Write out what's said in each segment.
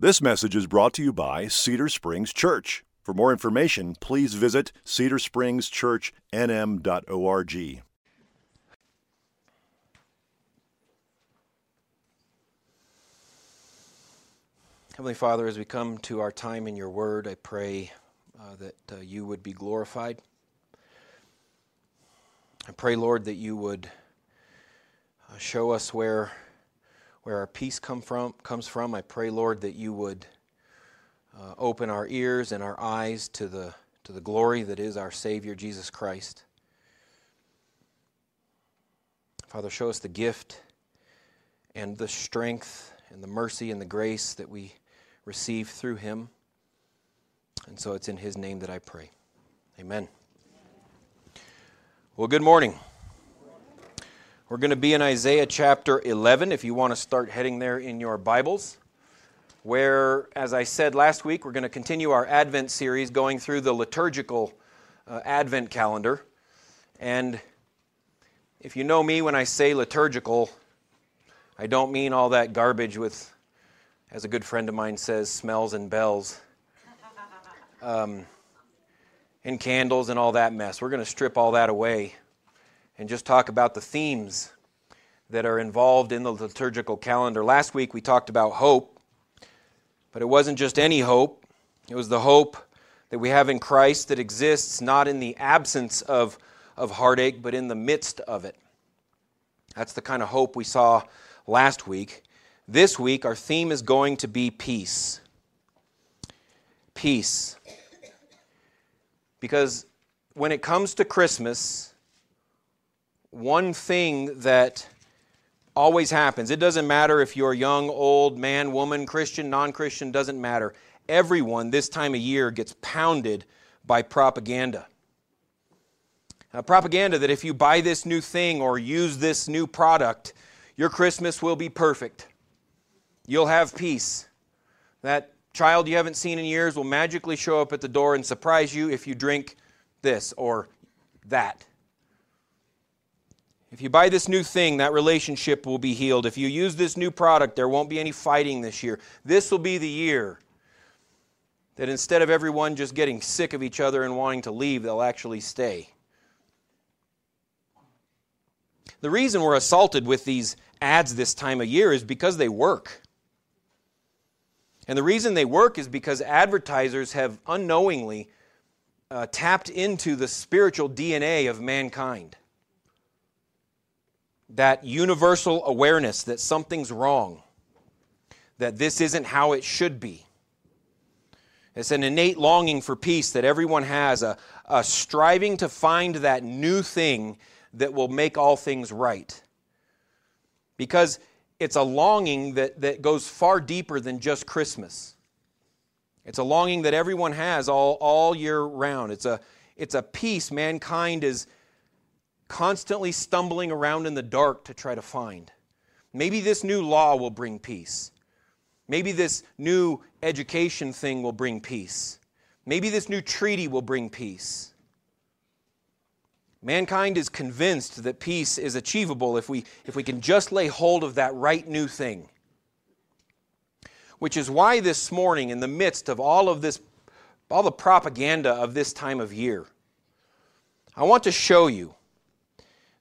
This message is brought to you by Cedar Springs Church. For more information, please visit cedarspringschurchnm.org. Heavenly Father, as we come to our time in your word, I pray uh, that uh, you would be glorified. I pray, Lord, that you would uh, show us where, where our peace come from, comes from. I pray, Lord, that you would uh, open our ears and our eyes to the, to the glory that is our Savior, Jesus Christ. Father, show us the gift and the strength and the mercy and the grace that we receive through him. And so it's in his name that I pray. Amen. Well, good morning. We're going to be in Isaiah chapter 11 if you want to start heading there in your Bibles, where, as I said last week, we're going to continue our Advent series going through the liturgical uh, Advent calendar. And if you know me when I say liturgical, I don't mean all that garbage with as a good friend of mine says, smells and bells, um, and candles and all that mess. We're going to strip all that away and just talk about the themes that are involved in the liturgical calendar. Last week we talked about hope, but it wasn't just any hope, it was the hope that we have in Christ that exists not in the absence of, of heartache, but in the midst of it. That's the kind of hope we saw last week. This week, our theme is going to be peace. Peace. Because when it comes to Christmas, one thing that always happens, it doesn't matter if you're young, old, man, woman, Christian, non Christian, doesn't matter. Everyone this time of year gets pounded by propaganda. Propaganda that if you buy this new thing or use this new product, your Christmas will be perfect you'll have peace. That child you haven't seen in years will magically show up at the door and surprise you if you drink this or that. If you buy this new thing, that relationship will be healed. If you use this new product, there won't be any fighting this year. This will be the year that instead of everyone just getting sick of each other and wanting to leave, they'll actually stay. The reason we're assaulted with these ads this time of year is because they work. And the reason they work is because advertisers have unknowingly uh, tapped into the spiritual DNA of mankind. That universal awareness that something's wrong, that this isn't how it should be. It's an innate longing for peace that everyone has, a, a striving to find that new thing that will make all things right. Because it's a longing that, that goes far deeper than just Christmas. It's a longing that everyone has all, all year round. It's a, it's a peace mankind is constantly stumbling around in the dark to try to find. Maybe this new law will bring peace. Maybe this new education thing will bring peace. Maybe this new treaty will bring peace. Mankind is convinced that peace is achievable if we, if we can just lay hold of that right new thing. Which is why this morning, in the midst of all of this, all the propaganda of this time of year, I want to show you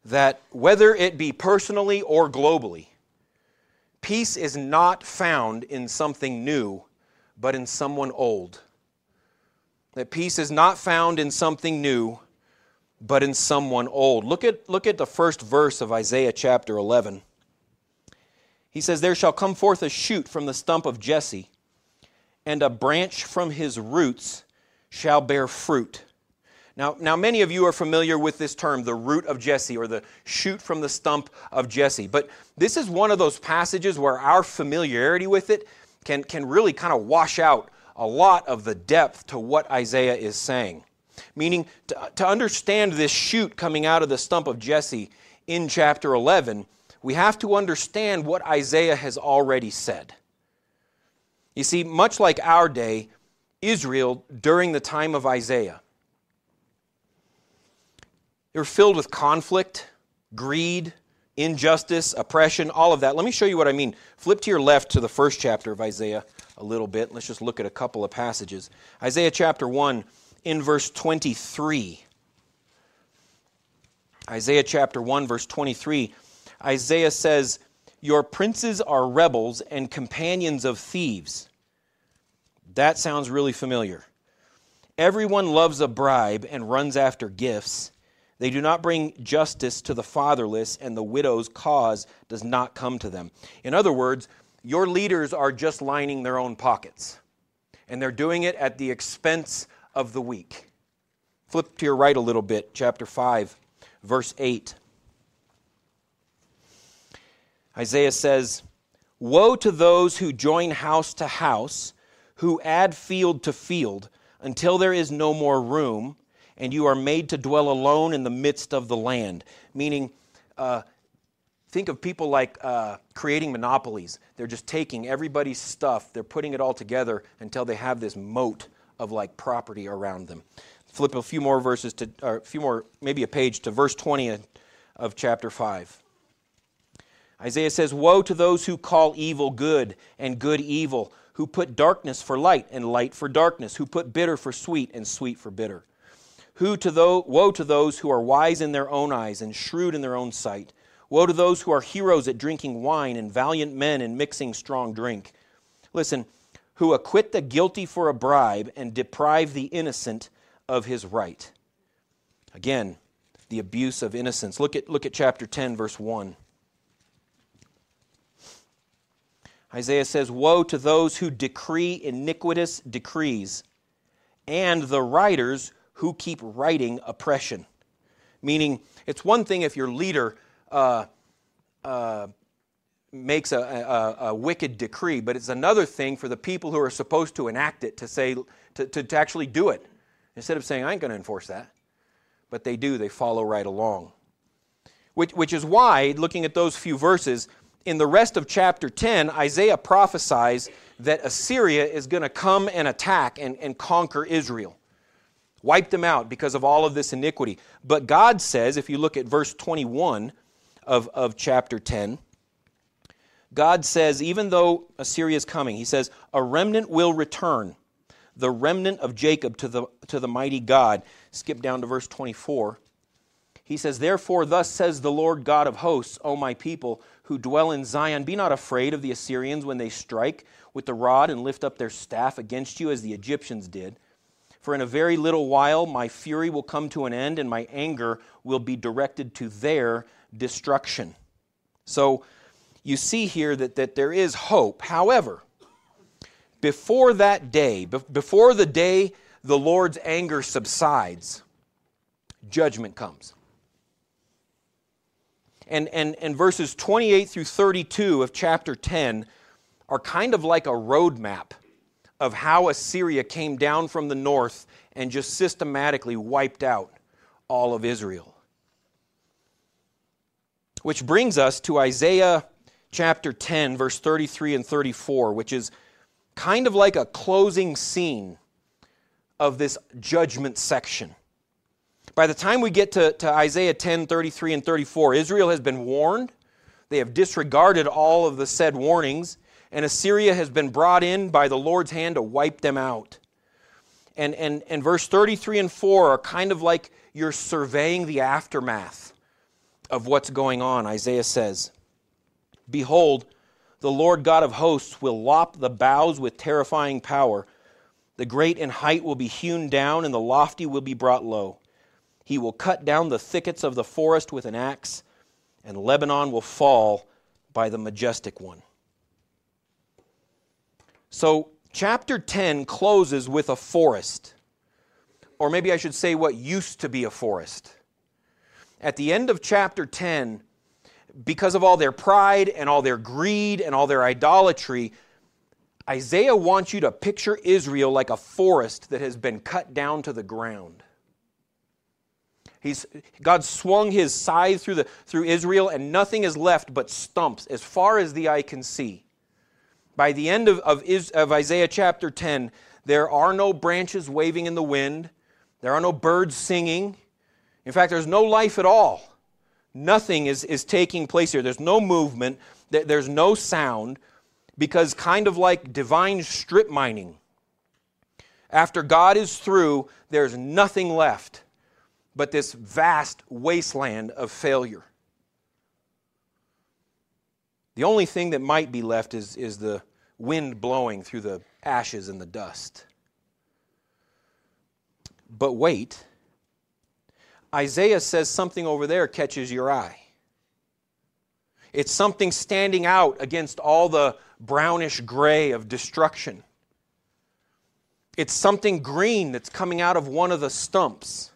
that whether it be personally or globally, peace is not found in something new, but in someone old. That peace is not found in something new, but in someone old. Look at, look at the first verse of Isaiah chapter 11. He says, There shall come forth a shoot from the stump of Jesse, and a branch from his roots shall bear fruit. Now, now, many of you are familiar with this term, the root of Jesse, or the shoot from the stump of Jesse. But this is one of those passages where our familiarity with it can, can really kind of wash out a lot of the depth to what Isaiah is saying. Meaning, to, to understand this shoot coming out of the stump of Jesse in chapter 11, we have to understand what Isaiah has already said. You see, much like our day, Israel during the time of Isaiah, they were filled with conflict, greed, injustice, oppression, all of that. Let me show you what I mean. Flip to your left to the first chapter of Isaiah a little bit. Let's just look at a couple of passages. Isaiah chapter 1, in verse 23. Isaiah chapter 1, verse 23. Isaiah says, Your princes are rebels and companions of thieves. That sounds really familiar. Everyone loves a bribe and runs after gifts. They do not bring justice to the fatherless, and the widow's cause does not come to them. In other words, your leaders are just lining their own pockets, and they're doing it at the expense of the weak. Flip to your right a little bit, chapter 5, verse 8. Isaiah says, Woe to those who join house to house, who add field to field, until there is no more room, and you are made to dwell alone in the midst of the land. Meaning, uh, think of people like uh, creating monopolies. They're just taking everybody's stuff, they're putting it all together until they have this moat of like property around them. Flip a few more verses to, or a few more, maybe a page to verse 20 of chapter 5. Isaiah says, Woe to those who call evil good and good evil, who put darkness for light and light for darkness, who put bitter for sweet and sweet for bitter. Who to those, woe to those who are wise in their own eyes and shrewd in their own sight. Woe to those who are heroes at drinking wine and valiant men in mixing strong drink. Listen, who acquit the guilty for a bribe and deprive the innocent of his right. Again, the abuse of innocence. Look at, look at chapter 10, verse 1. Isaiah says, Woe to those who decree iniquitous decrees, and the writers who keep writing oppression. Meaning, it's one thing if your leader uh, uh, makes a, a, a, wicked decree, but it's another thing for the people who are supposed to enact it to say, to, to, to actually do it. Instead of saying, I ain't going to enforce that. But they do, they follow right along. Which, which is why, looking at those few verses, in the rest of chapter 10, Isaiah prophesies that Assyria is going to come and attack and, and conquer Israel wipe them out because of all of this iniquity. But God says, if you look at verse 21 of, of chapter 10, God says, even though Assyria is coming, He says, a remnant will return, the remnant of Jacob to the, to the mighty God. Skip down to verse 24. He says, Therefore, thus says the Lord God of hosts, O my people who dwell in Zion, be not afraid of the Assyrians when they strike with the rod and lift up their staff against you as the Egyptians did. For in a very little while my fury will come to an end, and my anger will be directed to their destruction. So you see here that, that there is hope. However, before that day, before the day the Lord's anger subsides, judgment comes. And, and, and verses 28 through 32 of chapter 10 are kind of like a roadmap of how Assyria came down from the north and just systematically wiped out all of Israel. Which brings us to Isaiah chapter 10, verse 33 and 34, which is kind of like a closing scene of this judgment section. By the time we get to, to Isaiah 10, 33 and 34, Israel has been warned. They have disregarded all of the said warnings and Assyria has been brought in by the Lord's hand to wipe them out. And, and, and verse 33 and 4 are kind of like you're surveying the aftermath of what's going on. Isaiah says, Behold, the Lord God of hosts will lop the boughs with terrifying power. The great in height will be hewn down, and the lofty will be brought low. He will cut down the thickets of the forest with an axe, and Lebanon will fall by the majestic one. So, chapter 10 closes with a forest, or maybe I should say what used to be a forest. At the end of chapter 10, because of all their pride and all their greed and all their idolatry, Isaiah wants you to picture Israel like a forest that has been cut down to the ground. He's, God swung his scythe through, the, through Israel, and nothing is left but stumps as far as the eye can see. By the end of, of, of Isaiah chapter 10, there are no branches waving in the wind, there are no birds singing. In fact, there's no life at all. nothing is, is taking place here. There's no movement, there's no sound, because kind of like divine strip mining, after God is through, there's nothing left but this vast wasteland of failure. The only thing that might be left is, is the wind blowing through the ashes and the dust. But wait, Isaiah says something over there catches your eye. It's something standing out against all the brownish gray of destruction. It's something green that's coming out of one of the stumps.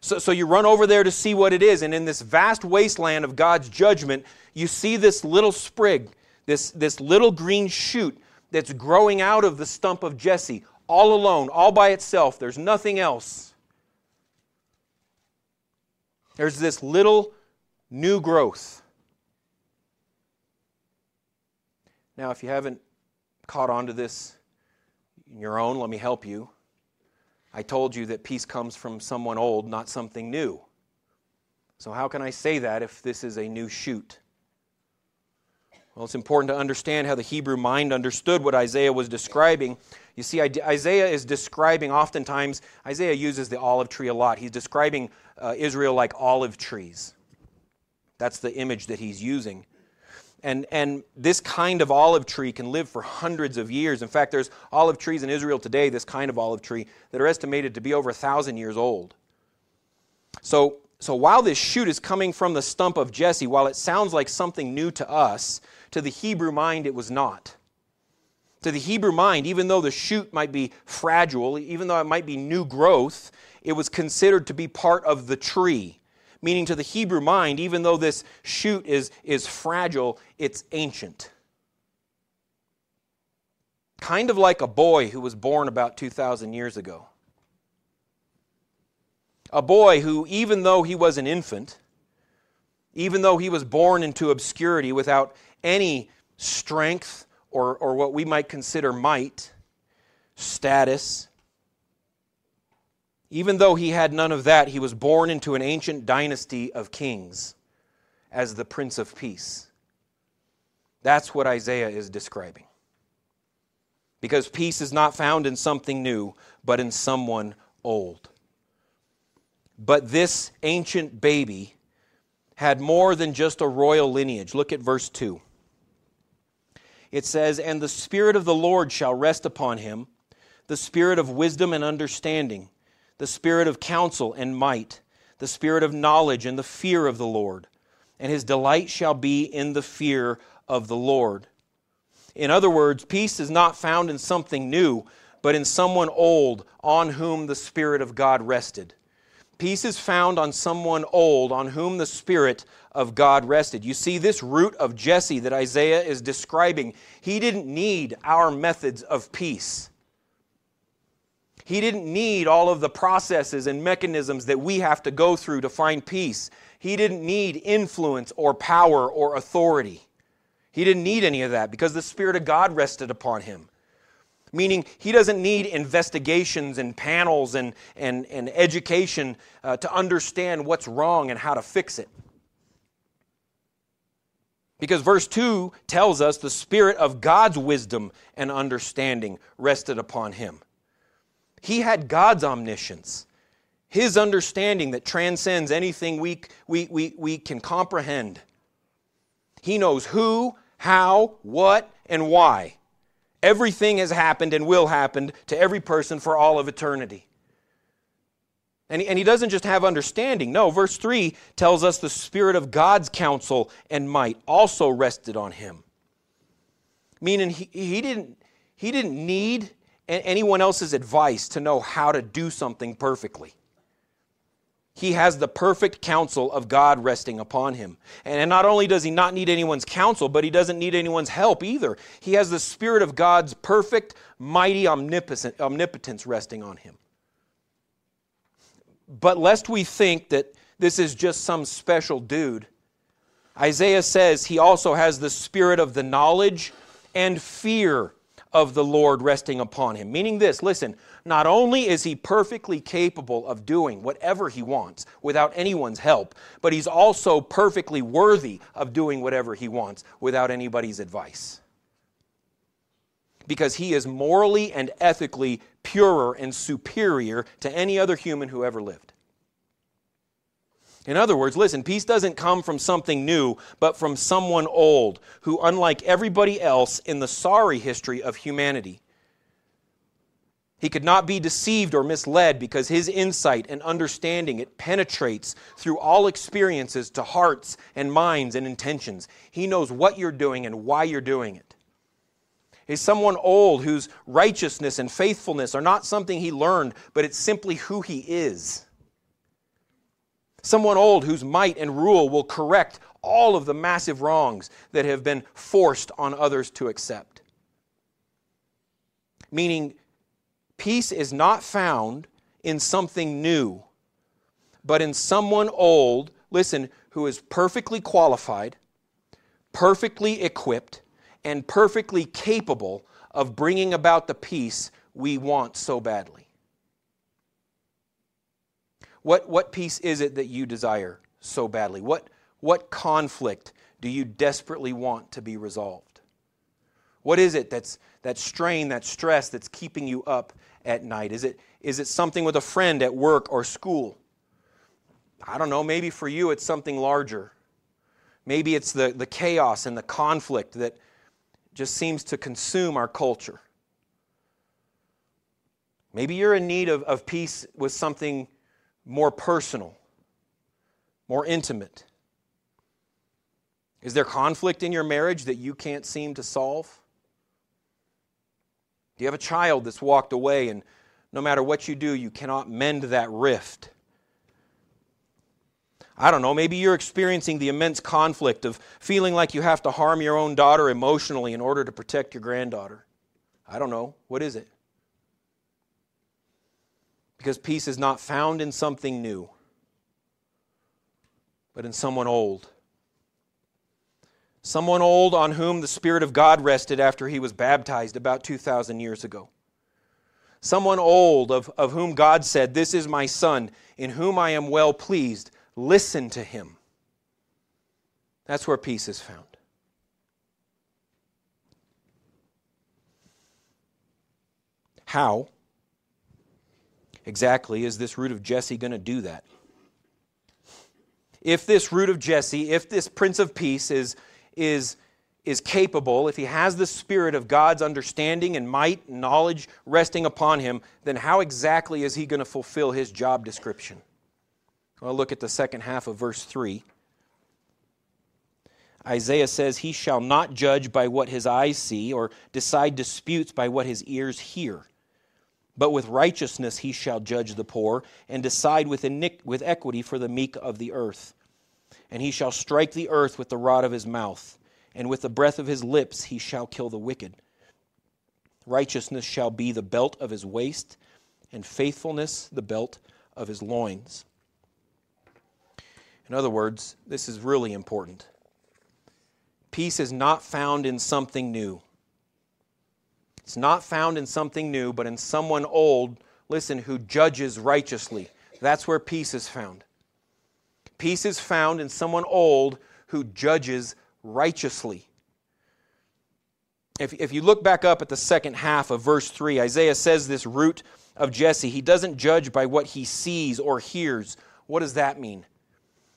So, so you run over there to see what it is, and in this vast wasteland of God's judgment, you see this little sprig, this, this little green shoot that's growing out of the stump of Jesse, all alone, all by itself. There's nothing else. There's this little new growth. Now, if you haven't caught on to this in your own, let me help you. I told you that peace comes from someone old, not something new. So, how can I say that if this is a new shoot? Well, it's important to understand how the Hebrew mind understood what Isaiah was describing. You see, Isaiah is describing, oftentimes, Isaiah uses the olive tree a lot. He's describing uh, Israel like olive trees. That's the image that he's using. And, and this kind of olive tree can live for hundreds of years. In fact, there's olive trees in Israel today, this kind of olive tree, that are estimated to be over a thousand years old. So, so while this shoot is coming from the stump of Jesse, while it sounds like something new to us, to the Hebrew mind it was not. To the Hebrew mind, even though the shoot might be fragile, even though it might be new growth, it was considered to be part of the tree meaning to the Hebrew mind, even though this shoot is, is fragile, it's ancient. Kind of like a boy who was born about 2,000 years ago. A boy who, even though he was an infant, even though he was born into obscurity without any strength or, or what we might consider might, status, even though he had none of that, he was born into an ancient dynasty of kings as the Prince of Peace. That's what Isaiah is describing. Because peace is not found in something new, but in someone old. But this ancient baby had more than just a royal lineage. Look at verse 2. It says, And the Spirit of the Lord shall rest upon him, the Spirit of wisdom and understanding the spirit of counsel and might, the spirit of knowledge and the fear of the Lord. And his delight shall be in the fear of the Lord. In other words, peace is not found in something new, but in someone old on whom the Spirit of God rested. Peace is found on someone old on whom the Spirit of God rested. You see, this root of Jesse that Isaiah is describing, he didn't need our methods of peace. He didn't need all of the processes and mechanisms that we have to go through to find peace. He didn't need influence or power or authority. He didn't need any of that because the Spirit of God rested upon him. Meaning, he doesn't need investigations and panels and, and, and education uh, to understand what's wrong and how to fix it. Because verse 2 tells us the Spirit of God's wisdom and understanding rested upon him. He had God's omniscience, His understanding that transcends anything we, we, we, we can comprehend. He knows who, how, what, and why. Everything has happened and will happen to every person for all of eternity. And he, and he doesn't just have understanding. No, verse 3 tells us the Spirit of God's counsel and might also rested on him. Meaning he, he, didn't, he didn't need anyone else's advice to know how to do something perfectly. He has the perfect counsel of God resting upon him. And not only does he not need anyone's counsel, but he doesn't need anyone's help either. He has the Spirit of God's perfect, mighty omnipotence resting on him. But lest we think that this is just some special dude, Isaiah says he also has the spirit of the knowledge and fear of the Lord resting upon him. Meaning this listen, not only is he perfectly capable of doing whatever he wants without anyone's help, but he's also perfectly worthy of doing whatever he wants without anybody's advice. Because he is morally and ethically purer and superior to any other human who ever lived. In other words, listen, peace doesn't come from something new, but from someone old who, unlike everybody else in the sorry history of humanity, he could not be deceived or misled because his insight and understanding it penetrates through all experiences to hearts and minds and intentions. He knows what you're doing and why you're doing it. He's someone old whose righteousness and faithfulness are not something he learned, but it's simply who he is. Someone old whose might and rule will correct all of the massive wrongs that have been forced on others to accept. Meaning, peace is not found in something new, but in someone old, listen, who is perfectly qualified, perfectly equipped, and perfectly capable of bringing about the peace we want so badly. What, what peace is it that you desire so badly? What, what conflict do you desperately want to be resolved? What is it that's that strain, that stress that's keeping you up at night? Is it, is it something with a friend at work or school? I don't know, maybe for you it's something larger. Maybe it's the, the chaos and the conflict that just seems to consume our culture. Maybe you're in need of, of peace with something more personal, more intimate? Is there conflict in your marriage that you can't seem to solve? Do you have a child that's walked away and no matter what you do, you cannot mend that rift? I don't know, maybe you're experiencing the immense conflict of feeling like you have to harm your own daughter emotionally in order to protect your granddaughter. I don't know. What is it? Because peace is not found in something new, but in someone old. Someone old on whom the Spirit of God rested after he was baptized about 2,000 years ago. Someone old of, of whom God said, This is my Son, in whom I am well pleased. Listen to him. That's where peace is found. How? exactly is this root of Jesse going to do that? If this root of Jesse, if this Prince of Peace is, is, is capable, if he has the spirit of God's understanding and might and knowledge resting upon him, then how exactly is he going to fulfill his job description? Well, look at the second half of verse 3. Isaiah says, He shall not judge by what his eyes see, or decide disputes by what his ears hear. But with righteousness he shall judge the poor, and decide with, with equity for the meek of the earth. And he shall strike the earth with the rod of his mouth, and with the breath of his lips he shall kill the wicked. Righteousness shall be the belt of his waist, and faithfulness the belt of his loins. In other words, this is really important. Peace is not found in something new. It's not found in something new, but in someone old, listen, who judges righteously. That's where peace is found. Peace is found in someone old who judges righteously. If, if you look back up at the second half of verse 3, Isaiah says this root of Jesse, he doesn't judge by what he sees or hears. What does that mean?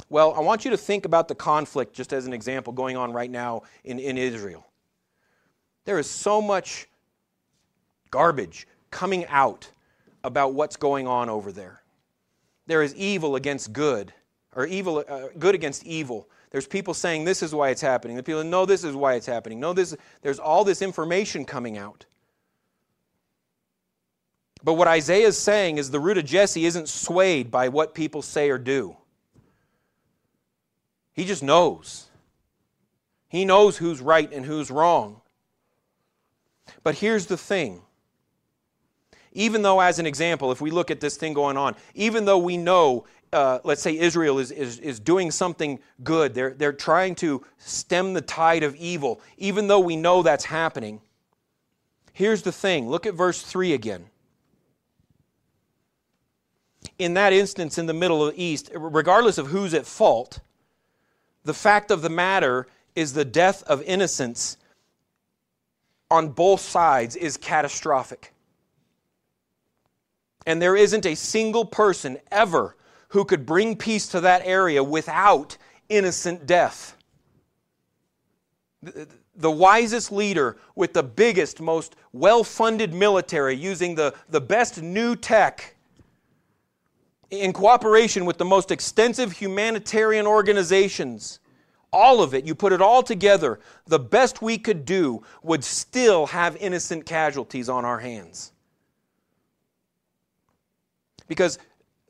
Well, I want you to think about the conflict, just as an example, going on right now in, in Israel. There is so much garbage coming out about what's going on over there. There is evil against good, or evil, uh, good against evil. There's people saying this is why it's happening. The people know this is why it's happening. No, this. There's all this information coming out. But what Isaiah is saying is the root of Jesse isn't swayed by what people say or do. He just knows. He knows who's right and who's wrong. But here's the thing even though, as an example, if we look at this thing going on, even though we know, uh, let's say Israel is, is, is doing something good, they're, they're trying to stem the tide of evil, even though we know that's happening, here's the thing look at verse 3 again. In that instance, in the Middle of the East, regardless of who's at fault, the fact of the matter is the death of innocence on both sides is catastrophic. And there isn't a single person ever who could bring peace to that area without innocent death. The wisest leader with the biggest, most well funded military, using the, the best new tech, in cooperation with the most extensive humanitarian organizations, all of it, you put it all together, the best we could do would still have innocent casualties on our hands. Because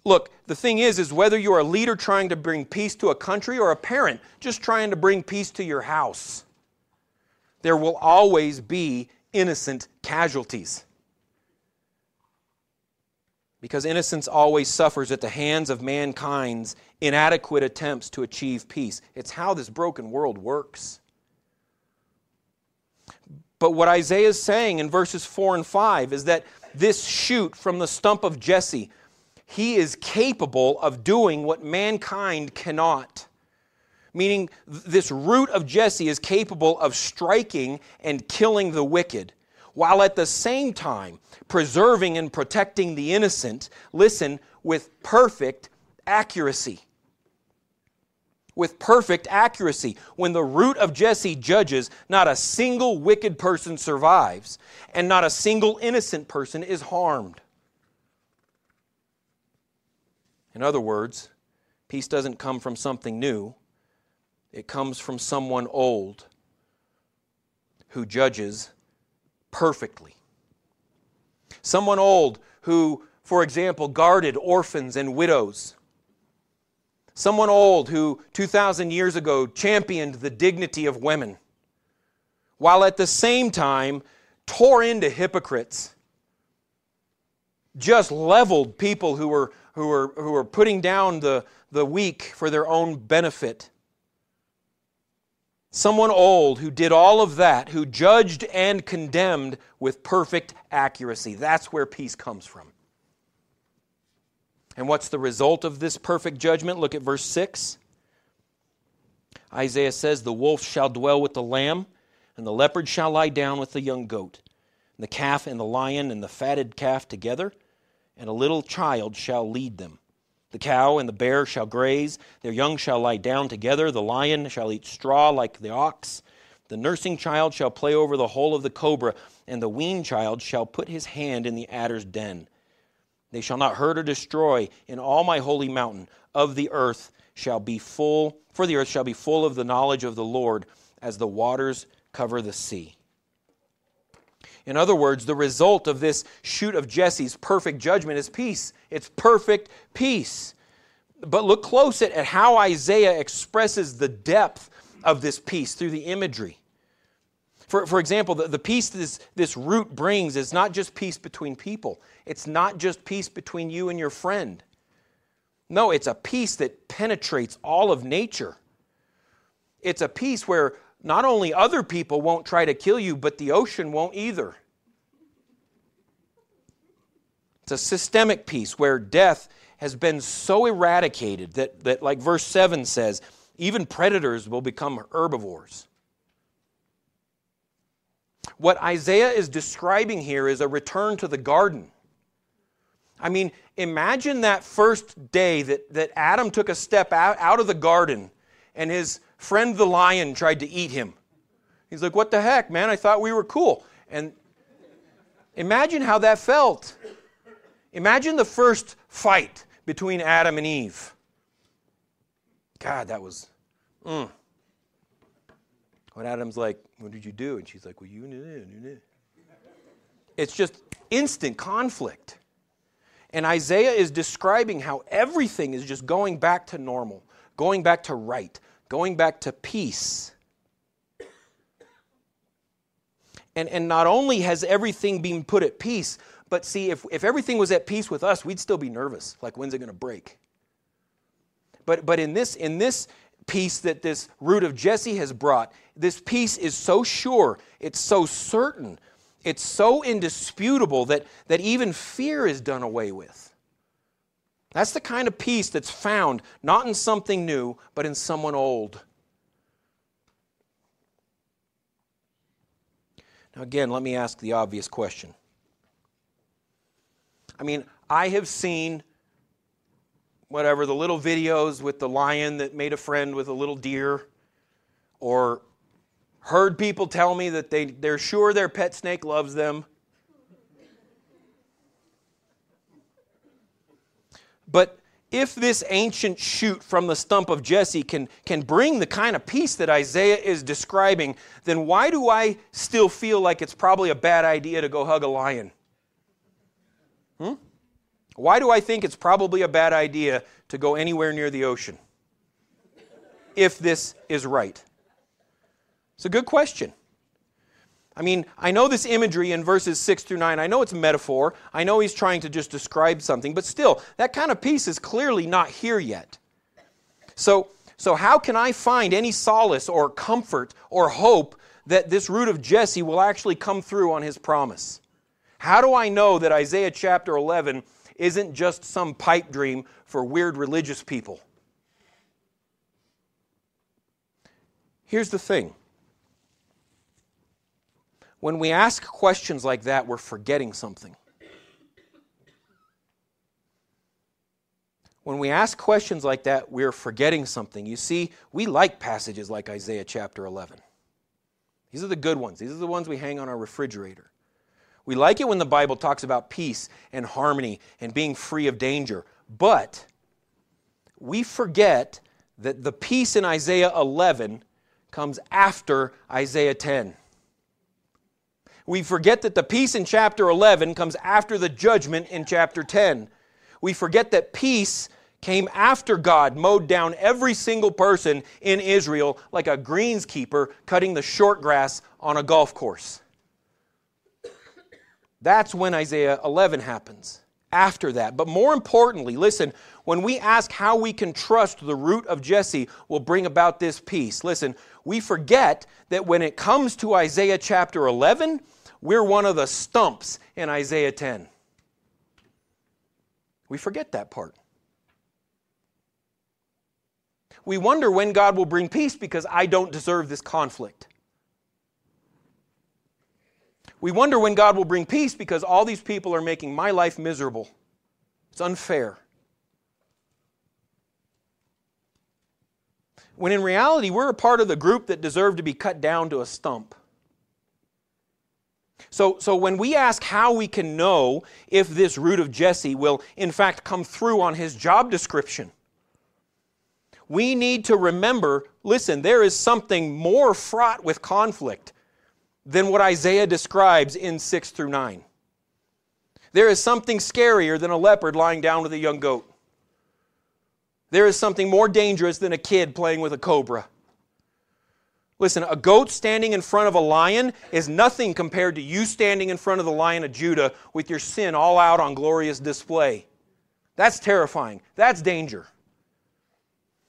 look, the thing is is whether you're a leader trying to bring peace to a country or a parent just trying to bring peace to your house, there will always be innocent casualties. Because innocence always suffers at the hands of mankind's inadequate attempts to achieve peace. It's how this broken world works. But what Isaiah is saying in verses 4 and 5 is that this shoot from the stump of Jesse, he is capable of doing what mankind cannot. Meaning, this root of Jesse is capable of striking and killing the wicked, while at the same time preserving and protecting the innocent, listen, with perfect accuracy. With perfect accuracy. When the root of Jesse judges, not a single wicked person survives, and not a single innocent person is harmed. In other words, peace doesn't come from something new, it comes from someone old who judges perfectly. Someone old who, for example, guarded orphans and widows. Someone old who 2,000 years ago championed the dignity of women, while at the same time tore into hypocrites, just leveled people who were, who are, who were putting down the, the weak for their own benefit. Someone old who did all of that, who judged and condemned with perfect accuracy. That's where peace comes from. And what's the result of this perfect judgment? Look at verse 6. Isaiah says, The wolf shall dwell with the lamb, and the leopard shall lie down with the young goat, and the calf and the lion and the fatted calf together, and a little child shall lead them. The cow and the bear shall graze, their young shall lie down together, the lion shall eat straw like the ox. The nursing child shall play over the hole of the cobra, and the weaned child shall put his hand in the adder's den. They shall not hurt or destroy in all my holy mountain of the earth shall be full, for the earth shall be full of the knowledge of the Lord as the waters cover the sea. In other words, the result of this shoot of Jesse's perfect judgment is peace. It's perfect peace. But look close at, at how Isaiah expresses the depth of this peace through the imagery. For, for example, the, the peace this, this root brings is not just peace between people, it's not just peace between you and your friend. No, it's a peace that penetrates all of nature. It's a peace where not only other people won't try to kill you, but the ocean won't either. It's a systemic peace where death has been so eradicated that, that, like verse 7 says, even predators will become herbivores. What Isaiah is describing here is a return to the garden. I mean, imagine that first day that, that Adam took a step out, out of the garden and his friend the lion tried to eat him. He's like, What the heck, man? I thought we were cool. And imagine how that felt. Imagine the first fight between Adam and Eve. God, that was. Mm. When Adam's like, What did you do? And she's like, Well, you knew it. It's just instant conflict. And Isaiah is describing how everything is just going back to normal, going back to right, going back to peace. And, and not only has everything been put at peace, but see, if, if everything was at peace with us, we'd still be nervous. Like, when's it going to break? But, but in, this, in this peace that this root of Jesse has brought, this peace is so sure, it's so certain, it's so indisputable that, that even fear is done away with. That's the kind of peace that's found not in something new, but in someone old. Now, again, let me ask the obvious question. I mean, I have seen whatever, the little videos with the lion that made a friend with a little deer, or heard people tell me that they, they're sure their pet snake loves them. But if this ancient shoot from the stump of Jesse can, can bring the kind of peace that Isaiah is describing, then why do I still feel like it's probably a bad idea to go hug a lion? Hmm? Why do I think it's probably a bad idea to go anywhere near the ocean? If this is right. It's a good question. I mean, I know this imagery in verses 6 through 9. I know it's a metaphor. I know he's trying to just describe something, but still, that kind of peace is clearly not here yet. So, so how can I find any solace or comfort or hope that this root of Jesse will actually come through on his promise? How do I know that Isaiah chapter 11 isn't just some pipe dream for weird religious people? Here's the thing when we ask questions like that, we're forgetting something. When we ask questions like that, we're forgetting something. You see, we like passages like Isaiah chapter 11. These are the good ones, these are the ones we hang on our refrigerator. We like it when the Bible talks about peace and harmony and being free of danger. But we forget that the peace in Isaiah 11 comes after Isaiah 10 we forget that the peace in chapter 11 comes after the judgment in chapter 10. We forget that peace came after God mowed down every single person in Israel like a greenskeeper cutting the short grass on a golf course. That's when Isaiah 11 happens. After that. But more importantly, listen, when we ask how we can trust the root of Jesse will bring about this peace, listen, we forget that when it comes to Isaiah chapter 11, we're one of the stumps in Isaiah 10. We forget that part. We wonder when God will bring peace because I don't deserve this conflict. We wonder when God will bring peace because all these people are making my life miserable. It's unfair. When in reality, we're a part of the group that deserve to be cut down to a stump. So, so when we ask how we can know if this root of Jesse will in fact come through on his job description, we need to remember listen, there is something more fraught with conflict than what Isaiah describes in 6 through 9. There is something scarier than a leopard lying down with a young goat. There is something more dangerous than a kid playing with a cobra. Listen, a goat standing in front of a lion is nothing compared to you standing in front of the lion of Judah with your sin all out on glorious display. That's terrifying. That's danger.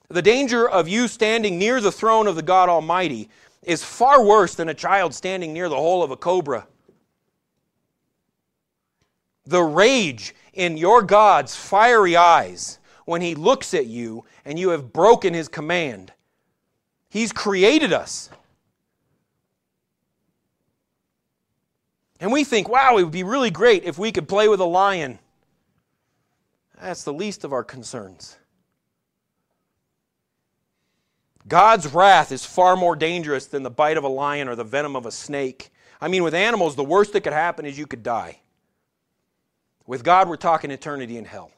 The danger of you standing near the throne of the God Almighty is far worse than a child standing near the hole of a cobra. The rage in your God's fiery eyes when he looks at you and you have broken his command. He's created us. And we think, wow, it would be really great if we could play with a lion. That's the least of our concerns. God's wrath is far more dangerous than the bite of a lion or the venom of a snake. I mean, with animals, the worst that could happen is you could die. With God, we're talking eternity in hell,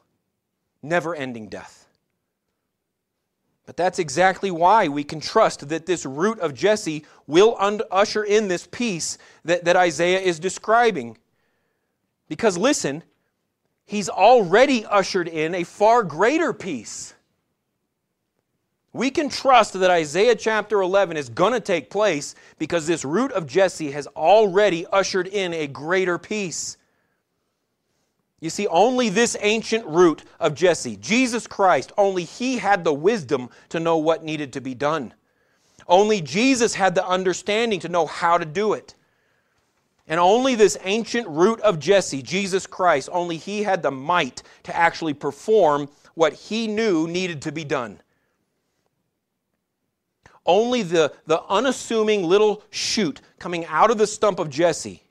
never ending death. But that's exactly why we can trust that this root of Jesse will usher in this peace that, that Isaiah is describing. Because listen, he's already ushered in a far greater peace. We can trust that Isaiah chapter 11 is going to take place because this root of Jesse has already ushered in a greater peace. You see, only this ancient root of Jesse, Jesus Christ, only he had the wisdom to know what needed to be done. Only Jesus had the understanding to know how to do it. And only this ancient root of Jesse, Jesus Christ, only he had the might to actually perform what he knew needed to be done. Only the, the unassuming little shoot coming out of the stump of Jesse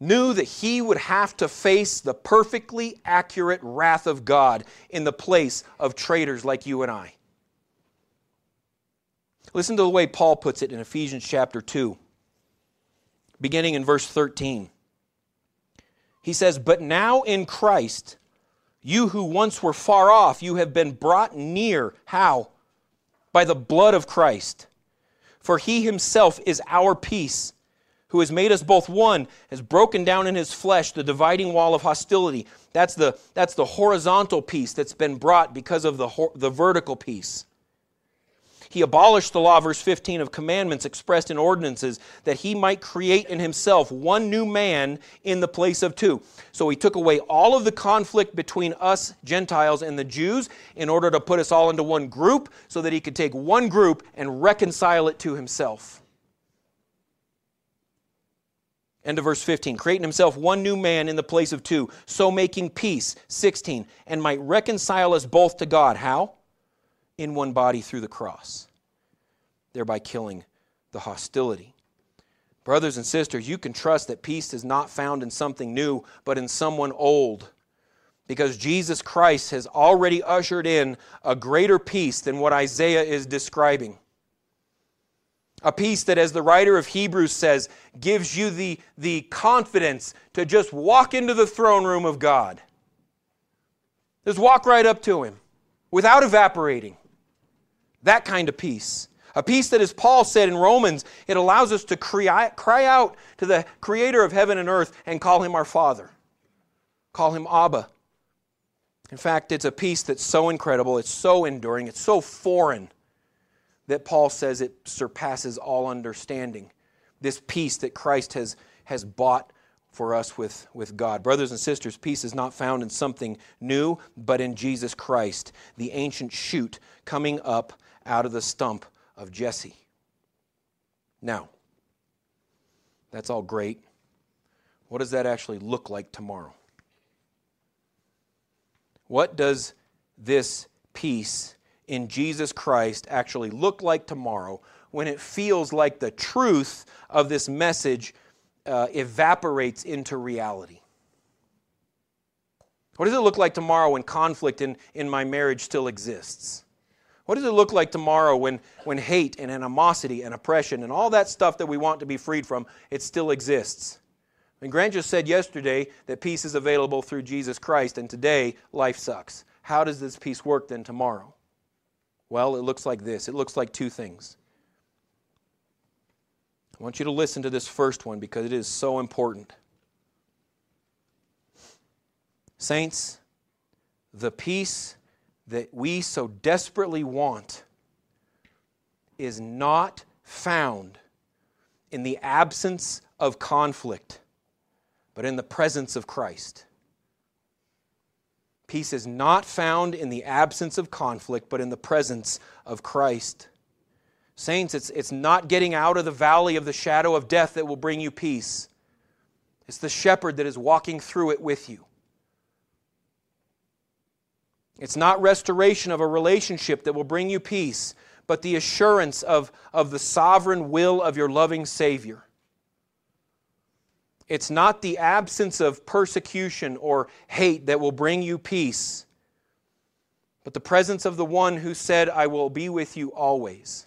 knew that he would have to face the perfectly accurate wrath of God in the place of traitors like you and I. Listen to the way Paul puts it in Ephesians chapter 2, beginning in verse 13. He says, But now in Christ, you who once were far off, you have been brought near. How? By the blood of Christ. For he himself is our peace, who has made us both one, has broken down in his flesh the dividing wall of hostility. That's the, that's the horizontal peace that's been brought because of the, the vertical peace he abolished the law, verse 15, of commandments expressed in ordinances, that he might create in himself one new man in the place of two. So he took away all of the conflict between us, Gentiles, and the Jews in order to put us all into one group, so that he could take one group and reconcile it to himself. End of verse 15. Creating himself one new man in the place of two, so making peace. 16. And might reconcile us both to God. How? In one body through the cross, thereby killing the hostility. Brothers and sisters, you can trust that peace is not found in something new, but in someone old. Because Jesus Christ has already ushered in a greater peace than what Isaiah is describing. A peace that, as the writer of Hebrews says, gives you the, the confidence to just walk into the throne room of God. Just walk right up to Him without evaporating. That kind of peace. A peace that, as Paul said in Romans, it allows us to cry, cry out to the creator of heaven and earth and call him our Father. Call him Abba. In fact, it's a peace that's so incredible, it's so enduring, it's so foreign that Paul says it surpasses all understanding. This peace that Christ has, has bought for us with, with God. Brothers and sisters, peace is not found in something new, but in Jesus Christ, the ancient shoot coming up out of the stump of Jesse. Now, that's all great. What does that actually look like tomorrow? What does this peace in Jesus Christ actually look like tomorrow when it feels like the truth of this message uh, evaporates into reality? What does it look like tomorrow when conflict in, in my marriage still exists? What does it look like tomorrow when, when hate and animosity and oppression and all that stuff that we want to be freed from, it still exists? And Grant just said yesterday that peace is available through Jesus Christ, and today life sucks. How does this peace work then tomorrow? Well, it looks like this it looks like two things. I want you to listen to this first one because it is so important. Saints, the peace that we so desperately want is not found in the absence of conflict, but in the presence of Christ. Peace is not found in the absence of conflict, but in the presence of Christ. Saints, it's, it's not getting out of the valley of the shadow of death that will bring you peace. It's the shepherd that is walking through it with you. It's not restoration of a relationship that will bring you peace, but the assurance of, of the sovereign will of your loving Savior. It's not the absence of persecution or hate that will bring you peace, but the presence of the one who said, I will be with you always.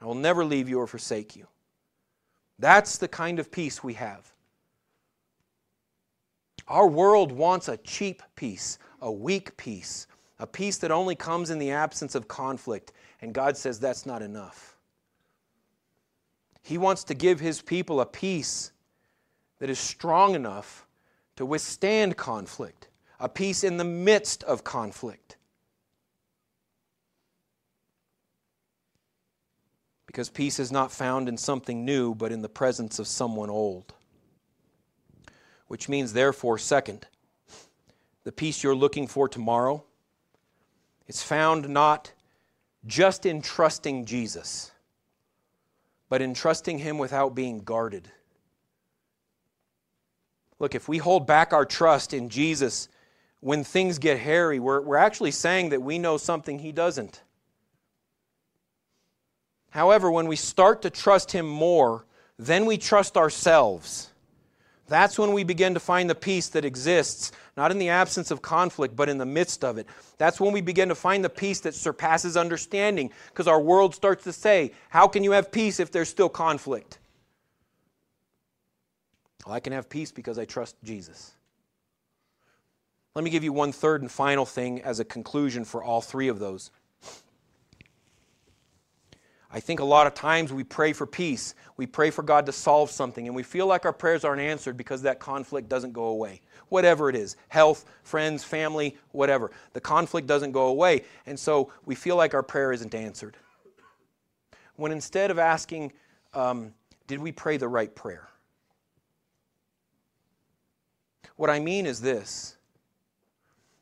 I will never leave you or forsake you. That's the kind of peace we have. Our world wants a cheap peace, a weak peace, a peace that only comes in the absence of conflict. And God says that's not enough. He wants to give His people a peace that is strong enough to withstand conflict, a peace in the midst of conflict. Because peace is not found in something new, but in the presence of someone old. Which means, therefore, second, the peace you're looking for tomorrow it's found not just in trusting Jesus, but in trusting Him without being guarded. Look, if we hold back our trust in Jesus when things get hairy, we're, we're actually saying that we know something he doesn't. However, when we start to trust him more, then we trust ourselves. That's when we begin to find the peace that exists, not in the absence of conflict, but in the midst of it. That's when we begin to find the peace that surpasses understanding, because our world starts to say, How can you have peace if there's still conflict? Well, I can have peace because I trust Jesus. Let me give you one third and final thing as a conclusion for all three of those. I think a lot of times we pray for peace. We pray for God to solve something, and we feel like our prayers aren't answered because that conflict doesn't go away. Whatever it is health, friends, family, whatever. The conflict doesn't go away, and so we feel like our prayer isn't answered. When instead of asking, um, did we pray the right prayer? What I mean is this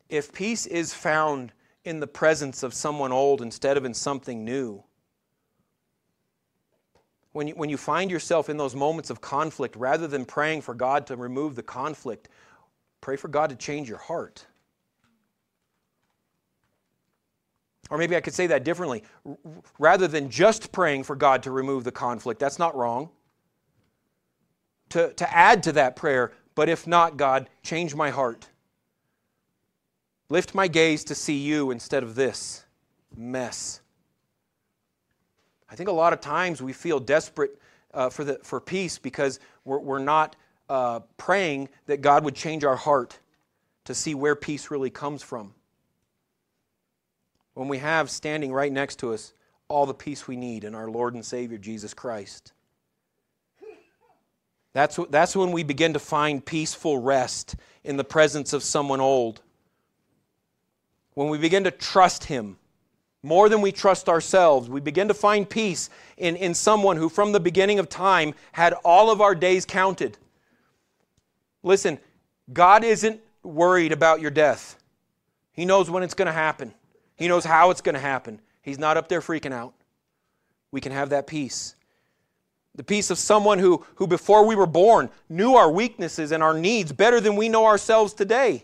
if peace is found in the presence of someone old instead of in something new, when you, when you find yourself in those moments of conflict, rather than praying for God to remove the conflict, pray for God to change your heart. Or maybe I could say that differently. Rather than just praying for God to remove the conflict, that's not wrong. To, to add to that prayer, but if not, God, change my heart. Lift my gaze to see you instead of this mess. I think a lot of times we feel desperate uh, for, the, for peace because we're, we're not uh, praying that God would change our heart to see where peace really comes from. When we have standing right next to us all the peace we need in our Lord and Savior Jesus Christ. That's, that's when we begin to find peaceful rest in the presence of someone old. When we begin to trust Him more than we trust ourselves. We begin to find peace in, in someone who, from the beginning of time, had all of our days counted. Listen, God isn't worried about your death. He knows when it's going to happen, He knows how it's going to happen. He's not up there freaking out. We can have that peace. The peace of someone who, who, before we were born, knew our weaknesses and our needs better than we know ourselves today.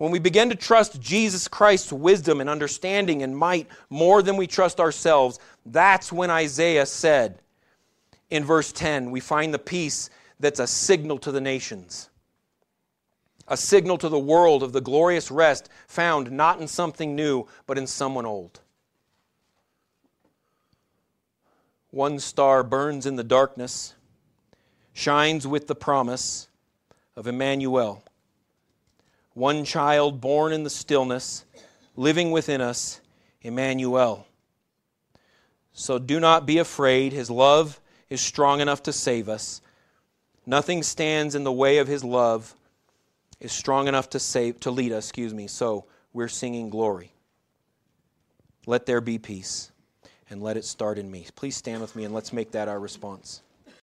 When we begin to trust Jesus Christ's wisdom and understanding and might more than we trust ourselves, that's when Isaiah said in verse 10, we find the peace that's a signal to the nations, a signal to the world of the glorious rest found not in something new, but in someone old. One star burns in the darkness, shines with the promise of Emmanuel one child born in the stillness, living within us, Emmanuel. So do not be afraid. His love is strong enough to save us. Nothing stands in the way of his love is strong enough to save to lead us, excuse me. So we're singing glory. Let there be peace and let it start in me. Please stand with me and let's make that our response.